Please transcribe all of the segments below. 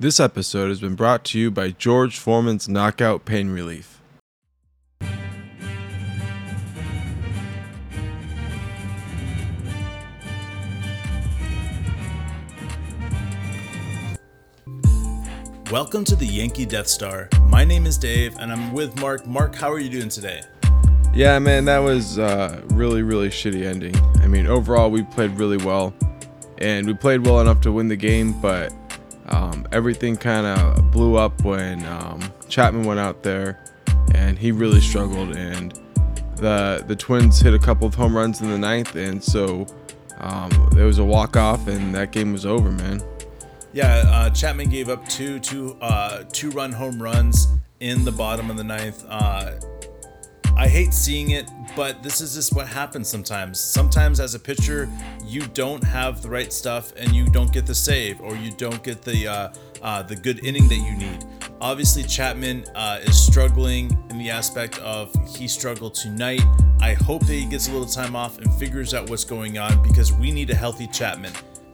This episode has been brought to you by George Foreman's Knockout Pain Relief. Welcome to the Yankee Death Star. My name is Dave, and I'm with Mark. Mark, how are you doing today? Yeah, man, that was uh, really, really shitty ending. I mean, overall, we played really well, and we played well enough to win the game, but um, everything kind of blew up when um, Chapman went out there, and he really struggled. And the the Twins hit a couple of home runs in the ninth, and so um, there was a walk off, and that game was over, man. Yeah, uh, Chapman gave up two two uh, two run home runs in the bottom of the ninth. Uh, I hate seeing it, but this is just what happens sometimes. Sometimes as a pitcher, you don't have the right stuff and you don't get the save, or you don't get the uh, uh, the good inning that you need. Obviously, Chapman uh, is struggling in the aspect of he struggled tonight. I hope that he gets a little time off and figures out what's going on because we need a healthy Chapman.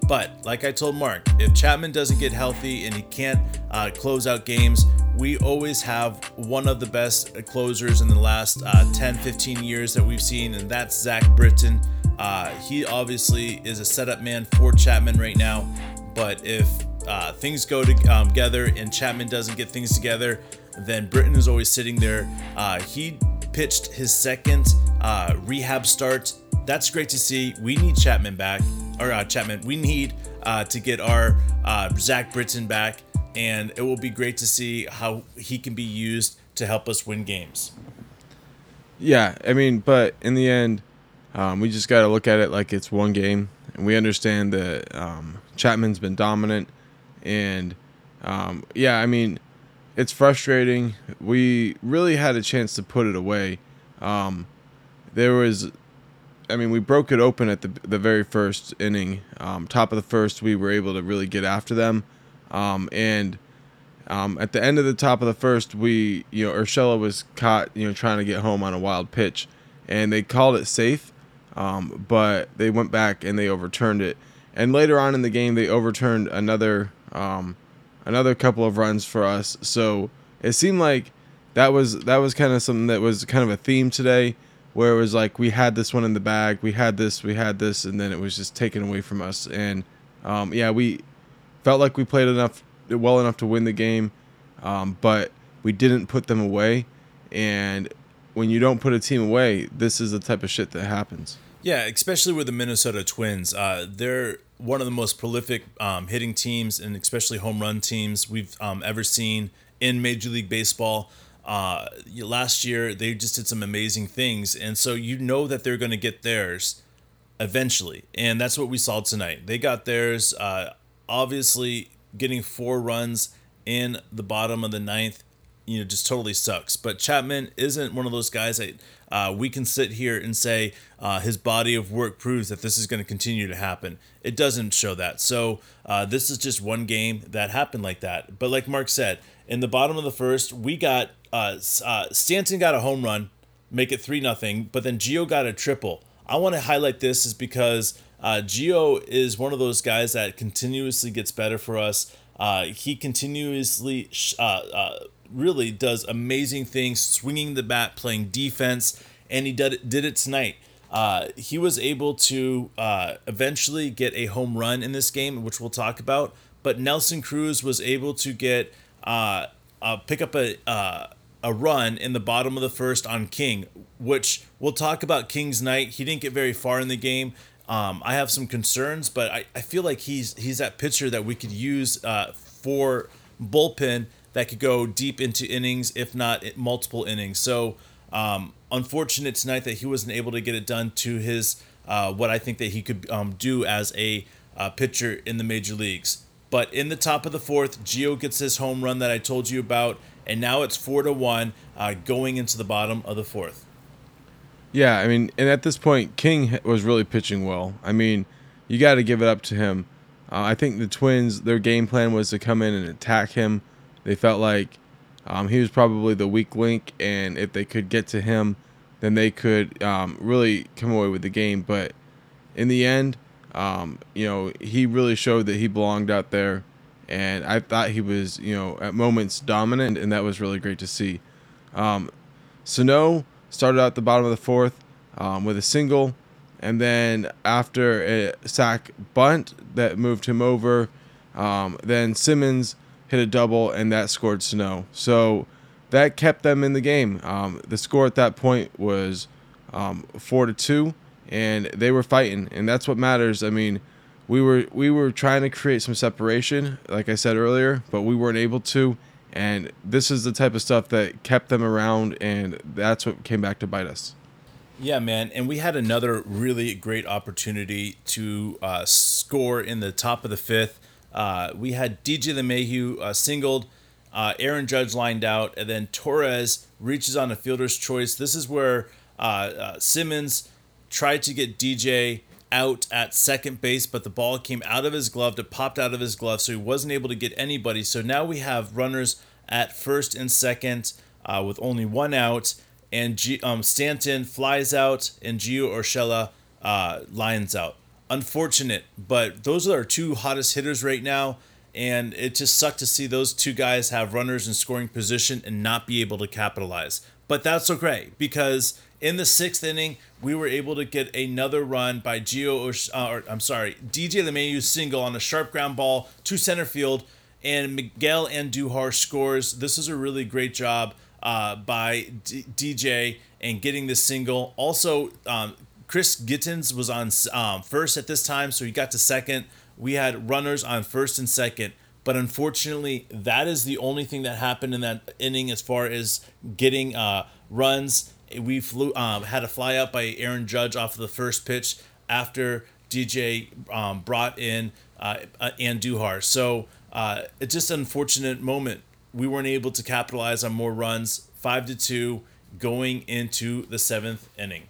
But like I told Mark, if Chapman doesn't get healthy and he can't uh, close out games, we always have one of the best closers in the last uh, 10, 15 years that we've seen, and that's Zach Britton. Uh, he obviously is a setup man for Chapman right now, but if uh, things go um, together and Chapman doesn't get things together, then Britton is always sitting there. Uh, he pitched his second uh, rehab start. That's great to see. We need Chapman back or uh, Chapman. We need uh, to get our uh, Zach Britton back, and it will be great to see how he can be used to help us win games. Yeah, I mean, but in the end, um, we just got to look at it like it's one game, and we understand that um, Chapman's been dominant, and um, yeah, I mean, it's frustrating. We really had a chance to put it away. Um, there was I mean, we broke it open at the the very first inning. Um, top of the first, we were able to really get after them, um, and um, at the end of the top of the first, we you know Urshela was caught you know trying to get home on a wild pitch, and they called it safe, um, but they went back and they overturned it. And later on in the game, they overturned another um, another couple of runs for us. So it seemed like that was that was kind of something that was kind of a theme today where it was like we had this one in the bag, we had this, we had this, and then it was just taken away from us. And um, yeah, we felt like we played enough, well enough to win the game, um, but we didn't put them away. And when you don't put a team away, this is the type of shit that happens. Yeah, especially with the Minnesota Twins. Uh, they're one of the most prolific um, hitting teams and especially home run teams we've um, ever seen in Major League Baseball. Uh, last year they just did some amazing things, and so you know that they're going to get theirs eventually, and that's what we saw tonight. They got theirs. Uh, obviously, getting four runs in the bottom of the ninth, you know, just totally sucks. But Chapman isn't one of those guys that uh, we can sit here and say uh, his body of work proves that this is going to continue to happen. It doesn't show that. So uh, this is just one game that happened like that. But like Mark said, in the bottom of the first, we got uh, uh, Stanton got a home run, make it three nothing, but then Gio got a triple. I want to highlight this is because uh, Gio is one of those guys that continuously gets better for us. Uh, he continuously uh, uh, really does amazing things, swinging the bat, playing defense, and he did it, did it tonight. Uh, he was able to uh, eventually get a home run in this game, which we'll talk about. But Nelson Cruz was able to get uh, uh, pick up a uh, a run in the bottom of the first on King, which we'll talk about King's night. He didn't get very far in the game. Um, I have some concerns, but I, I feel like he's he's that pitcher that we could use uh, for bullpen that could go deep into innings, if not multiple innings. So um, unfortunate tonight that he wasn't able to get it done to his uh, what I think that he could um, do as a uh, pitcher in the major leagues. But in the top of the fourth, Gio gets his home run that I told you about, and now it's four to one uh, going into the bottom of the fourth. Yeah, I mean, and at this point, King was really pitching well. I mean, you got to give it up to him. Uh, I think the Twins, their game plan was to come in and attack him. They felt like um, he was probably the weak link, and if they could get to him, then they could um, really come away with the game. But in the end, um, you know, he really showed that he belonged out there, and I thought he was, you know, at moments dominant, and that was really great to see. Um, Sano started out the bottom of the fourth um, with a single, and then after a sac bunt that moved him over, um, then Simmons hit a double, and that scored Sano. So that kept them in the game. Um, the score at that point was um, four to two, and they were fighting, and that's what matters. I mean, we were we were trying to create some separation, like I said earlier, but we weren't able to. And this is the type of stuff that kept them around, and that's what came back to bite us. Yeah, man. And we had another really great opportunity to uh, score in the top of the fifth. Uh, we had DJ LeMahieu uh, singled, uh, Aaron Judge lined out, and then Torres reaches on a fielder's choice. This is where uh, uh, Simmons tried to get DJ out at second base, but the ball came out of his glove. It popped out of his glove, so he wasn't able to get anybody. So now we have runners at first and second uh, with only one out, and G- um, Stanton flies out, and Gio Urshela uh, lines out. Unfortunate, but those are our two hottest hitters right now, and it just sucked to see those two guys have runners in scoring position and not be able to capitalize. But that's okay because in the sixth inning, we were able to get another run by Gio, uh, or I'm sorry, DJ LeMahieu single on a sharp ground ball to center field, and Miguel Andujar scores. This is a really great job uh, by D- DJ and getting this single. Also, um, Chris Gittens was on um, first at this time, so he got to second. We had runners on first and second. But unfortunately, that is the only thing that happened in that inning as far as getting uh, runs we flew um, had a fly out by Aaron Judge off of the first pitch after DJ um, brought in uh, uh, Andujar. So uh, it's just an unfortunate moment. We weren't able to capitalize on more runs. Five to two going into the seventh inning.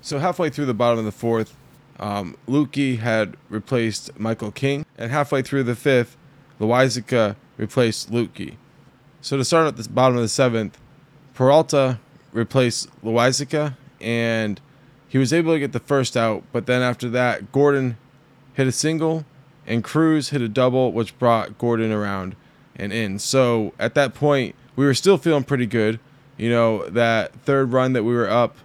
So halfway through the bottom of the fourth, um, Luetge had replaced Michael King, and halfway through the fifth, Loaisiga replaced Luetge. So to start at the bottom of the seventh, Peralta replace Loaisiga, and he was able to get the first out. But then after that, Gordon hit a single, and Cruz hit a double, which brought Gordon around and in. So at that point, we were still feeling pretty good. You know, that third run that we were up,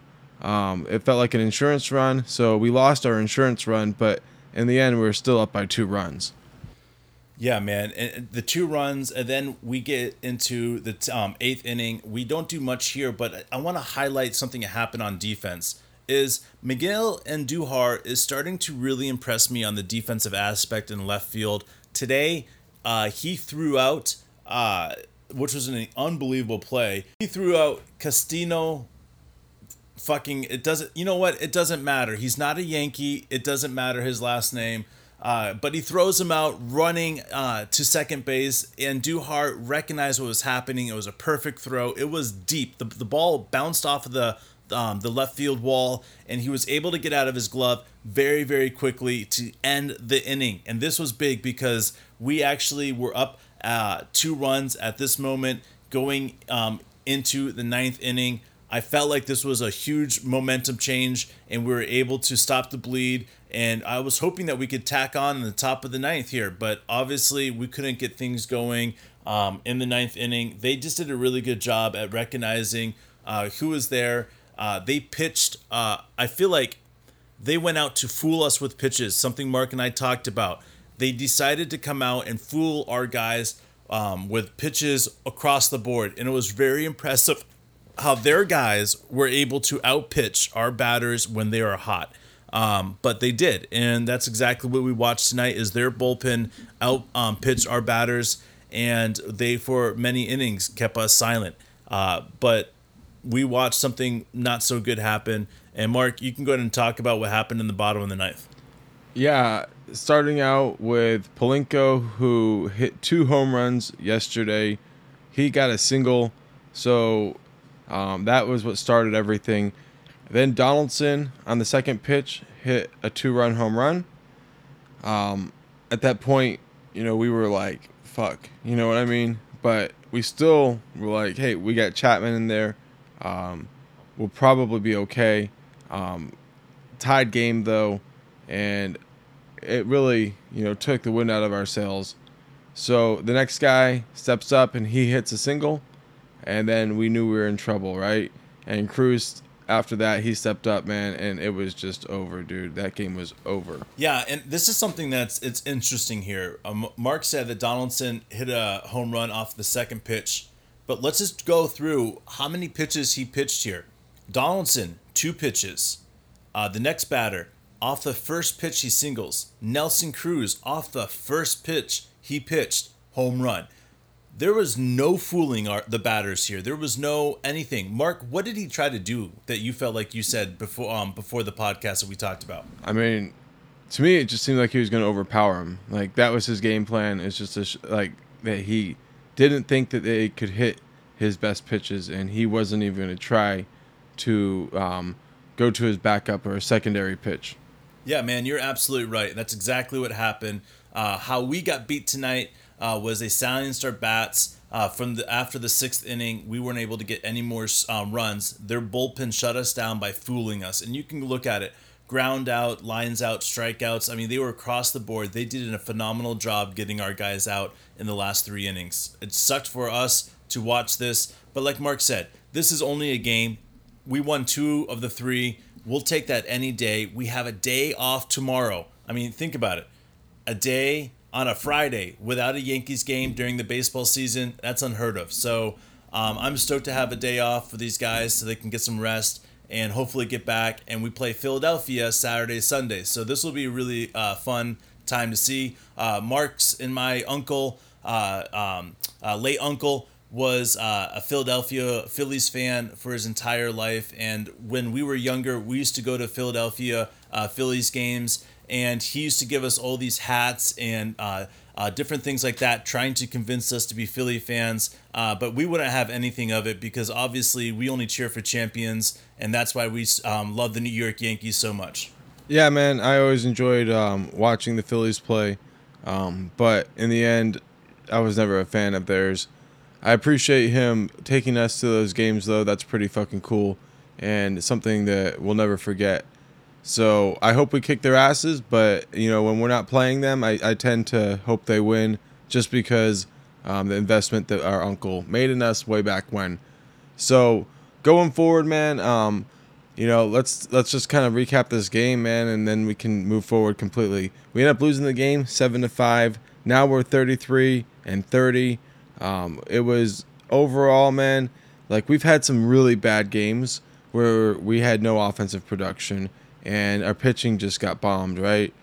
um, it felt like an insurance run. So we lost our insurance run, but in the end, we were still up by two runs. Yeah, man. And the two runs, and then we get into the um, eighth inning. We don't do much here, but I want to highlight something that happened on defense. Is Miguel Andujar is starting to really impress me on the defensive aspect in left field. Today, uh, he threw out, uh, which was an unbelievable play. He threw out Castino. Fucking, it doesn't. You know what? It doesn't matter. He's not a Yankee. It doesn't matter his last name. Uh, but he throws him out running uh, to second base, Andujar recognized what was happening. It was a perfect throw. It was deep. The, the ball bounced off of the um, the left field wall, and he was able to get out of his glove very, very quickly to end the inning. And this was big because we actually were up uh, two runs at this moment going um, into the ninth inning. I felt like this was a huge momentum change, and we were able to stop the bleed. And I was hoping that we could tack on in the top of the ninth here, but obviously we couldn't get things going um, in the ninth inning. They just did a really good job at recognizing uh, who was there. Uh, they pitched. Uh, I feel like they went out to fool us with pitches, something Mark and I talked about. They decided to come out and fool our guys um, with pitches across the board, and it was very impressive how their guys were able to outpitch our batters when they are hot. Um, but they did, and that's exactly what we watched tonight. Is their bullpen out um, pitched our batters, and they for many innings kept us silent. Uh, but we watched something not so good happen. And Mark, you can go ahead and talk about what happened in the bottom of the ninth. Yeah, starting out with Polanco, who hit two home runs yesterday. He got a single, so um, that was what started everything. Then Donaldson on the second pitch hit a two run home run. Um, at that point, you know, we were like, fuck, you know what I mean? But we still were like, hey, we got Chapman in there. Um, we'll probably be okay. Um, tied game though, and it really, you know, took the wind out of our sails. So the next guy steps up and he hits a single, and then we knew we were in trouble, right? And Cruz after that he stepped up, man, and it was just over, dude. That game was over. Yeah, and this is something that's it's interesting here. Um, Mark said that Donaldson hit a home run off the second pitch, but let's just go through how many pitches he pitched here. Donaldson two pitches. Uh, the next batter off the first pitch he singles. Nelson Cruz off the first pitch he pitched home run there was no fooling our, the batters here. There was no anything. Mark, what did he try to do that you felt like you said before um before the podcast that we talked about? I mean, to me, it just seemed like he was going to overpower him. Like that was his game plan. It's just a sh- like that he didn't think that they could hit his best pitches, and he wasn't even going to try to um, go to his backup or a secondary pitch. Yeah, man, you're absolutely right. That's exactly what happened. Uh, how we got beat tonight uh, was a silenced start bats. Uh, from the after the sixth inning, we weren't able to get any more um, runs. Their bullpen shut us down by fooling us, and you can look at it: ground out, lines out, strikeouts. I mean, they were across the board. They did a phenomenal job getting our guys out in the last three innings. It sucked for us to watch this, but like Mark said, this is only a game. We won two of the three. We'll take that any day. We have a day off tomorrow. I mean, think about it. A day on a Friday without a Yankees game during the baseball season, that's unheard of. So um, I'm stoked to have a day off for these guys so they can get some rest and hopefully get back. And we play Philadelphia Saturday, Sunday. So this will be a really uh, fun time to see. Uh, Mark's and my uncle, uh, um, uh, late uncle, was uh, a Philadelphia Phillies fan for his entire life. And when we were younger, we used to go to Philadelphia uh, Phillies games and he used to give us all these hats and uh, uh, different things like that, trying to convince us to be Philly fans. Uh, but we wouldn't have anything of it because obviously we only cheer for champions, and that's why we um, love the New York Yankees so much. Yeah, man, I always enjoyed um, watching the Phillies play, um, but in the end, I was never a fan of theirs. I appreciate him taking us to those games, though. That's pretty fucking cool, and something that we'll never forget. So I hope we kick their asses, but you know when we're not playing them, I, I tend to hope they win just because um, the investment that our uncle made in us way back when. So going forward, man, um, you know let's let's just kind of recap this game, man, and then we can move forward completely. We end up losing the game seven to five. Now we're thirty three and thirty. Um, it was overall, man, like we've had some really bad games where we had no offensive production and our pitching just got bombed, right?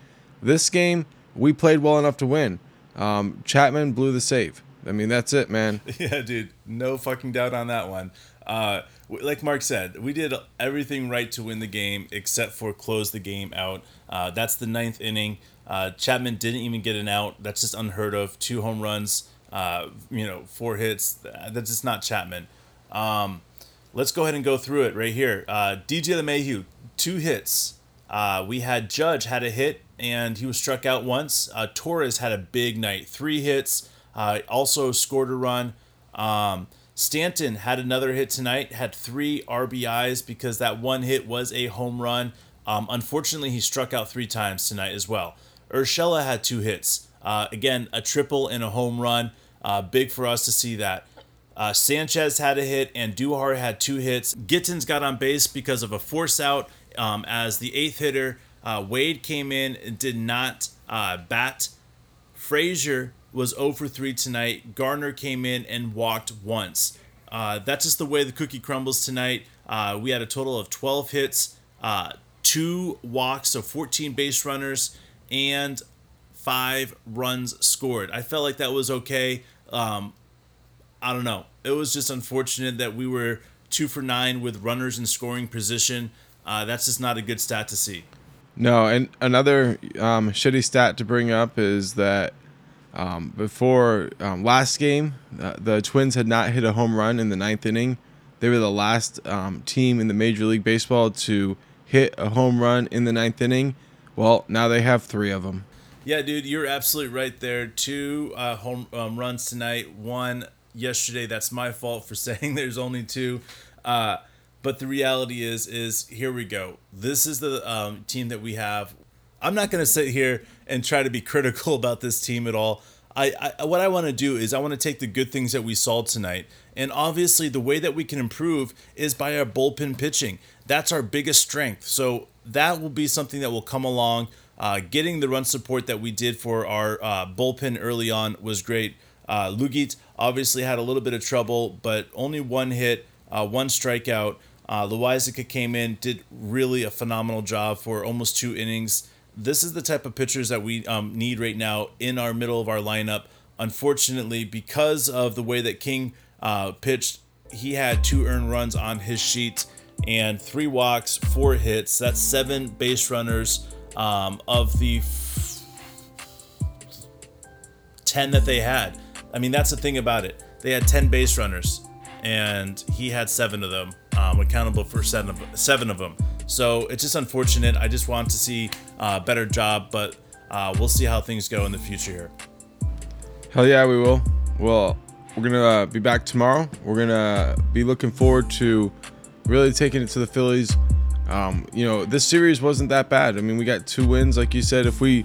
This game, we played well enough to win. Um, Chapman blew the save. I mean, that's it, man. Yeah, dude. No fucking doubt on that one. Uh, like Mark said, we did everything right to win the game except for close the game out. Uh, that's the ninth inning. Uh, Chapman didn't even get an out. That's just unheard of. Two home runs, uh, you know, four hits. That's just not Chapman. Um, let's go ahead and go through it right here. Uh, DJ LeMahieu, two hits. Uh, we had Judge had a hit and he was struck out once. Uh, Torres had a big night, three hits. Uh, also scored a run. Um, Stanton had another hit tonight, had three RBIs because that one hit was a home run. Um, unfortunately, he struck out three times tonight as well. Urshela had two hits. Uh, again, a triple and a home run. Uh, big for us to see that. Uh, Sanchez had a hit Andujar had two hits. Gittens got on base because of a force out um, as the eighth hitter. Uh, Wade came in and did not uh, bat. Frazier was 0 for 3 tonight. Gardner came in and walked once. Uh, that's just the way the cookie crumbles tonight. Uh, we had a total of 12 hits, uh, two walks, so 14 base runners, and five runs scored. I felt like that was okay. Um, I don't know. It was just unfortunate that we were two for nine with runners in scoring position. Uh, that's just not a good stat to see. No, and another um, shitty stat to bring up is that um, before um, last game, uh, the Twins had not hit a home run in the ninth inning. They were the last um, team in the Major League Baseball to hit a home run in the ninth inning. Well, now they have three of them. Yeah, dude, you're absolutely right there. Two uh, home um, runs tonight, one yesterday. That's my fault for saying there's only two. Uh, but the reality is, is here we go. This is the um, team that we have. I'm not going to sit here and try to be critical about this team at all. I, I what I want to do is I want to take the good things that we saw tonight, and obviously the way that we can improve is by our bullpen pitching. That's our biggest strength. So that will be something that will come along. Uh, getting the run support that we did for our uh, bullpen early on was great. Uh, Luetge obviously had a little bit of trouble, but only one hit, uh, one strikeout. Uh, came in, did really a phenomenal job for almost two innings. This is the type of pitchers that we um, need right now in our middle of our lineup. Unfortunately, because of the way that King uh, pitched, he had two earned runs on his sheet and three walks, four hits. That's seven base runners um, of the f- 10 that they had. I mean, that's the thing about it. They had 10 base runners, and he had seven of them, um, accountable for seven of, seven of them. So it's just unfortunate. I just want to see a better job, but uh, we'll see how things go in the future here. Hell yeah, we will. Well, we're gonna uh, be back tomorrow. We're gonna be looking forward to really taking it to the Phillies. Um, you know, this series wasn't that bad. I mean, we got two wins, like you said. If we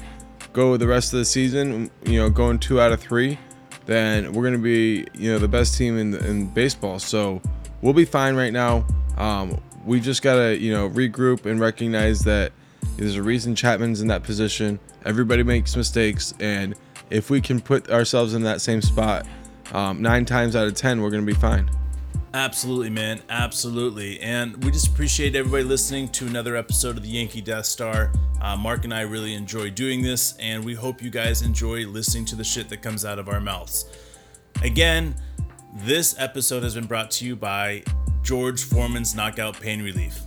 go the rest of the season, you know, going two out of three, then we're gonna be, you know, the best team in in baseball. So we'll be fine right now. Um, we just gotta, you know, regroup and recognize that there's a reason Chapman's in that position. Everybody makes mistakes, and if we can put ourselves in that same spot um, nine times out of ten, we're gonna be fine. Absolutely, man. Absolutely. And we just appreciate everybody listening to another episode of the Yankee Death Star. Uh, Mark and I really enjoy doing this, and we hope you guys enjoy listening to the shit that comes out of our mouths. Again, this episode has been brought to you by George Foreman's Knockout Pain Relief.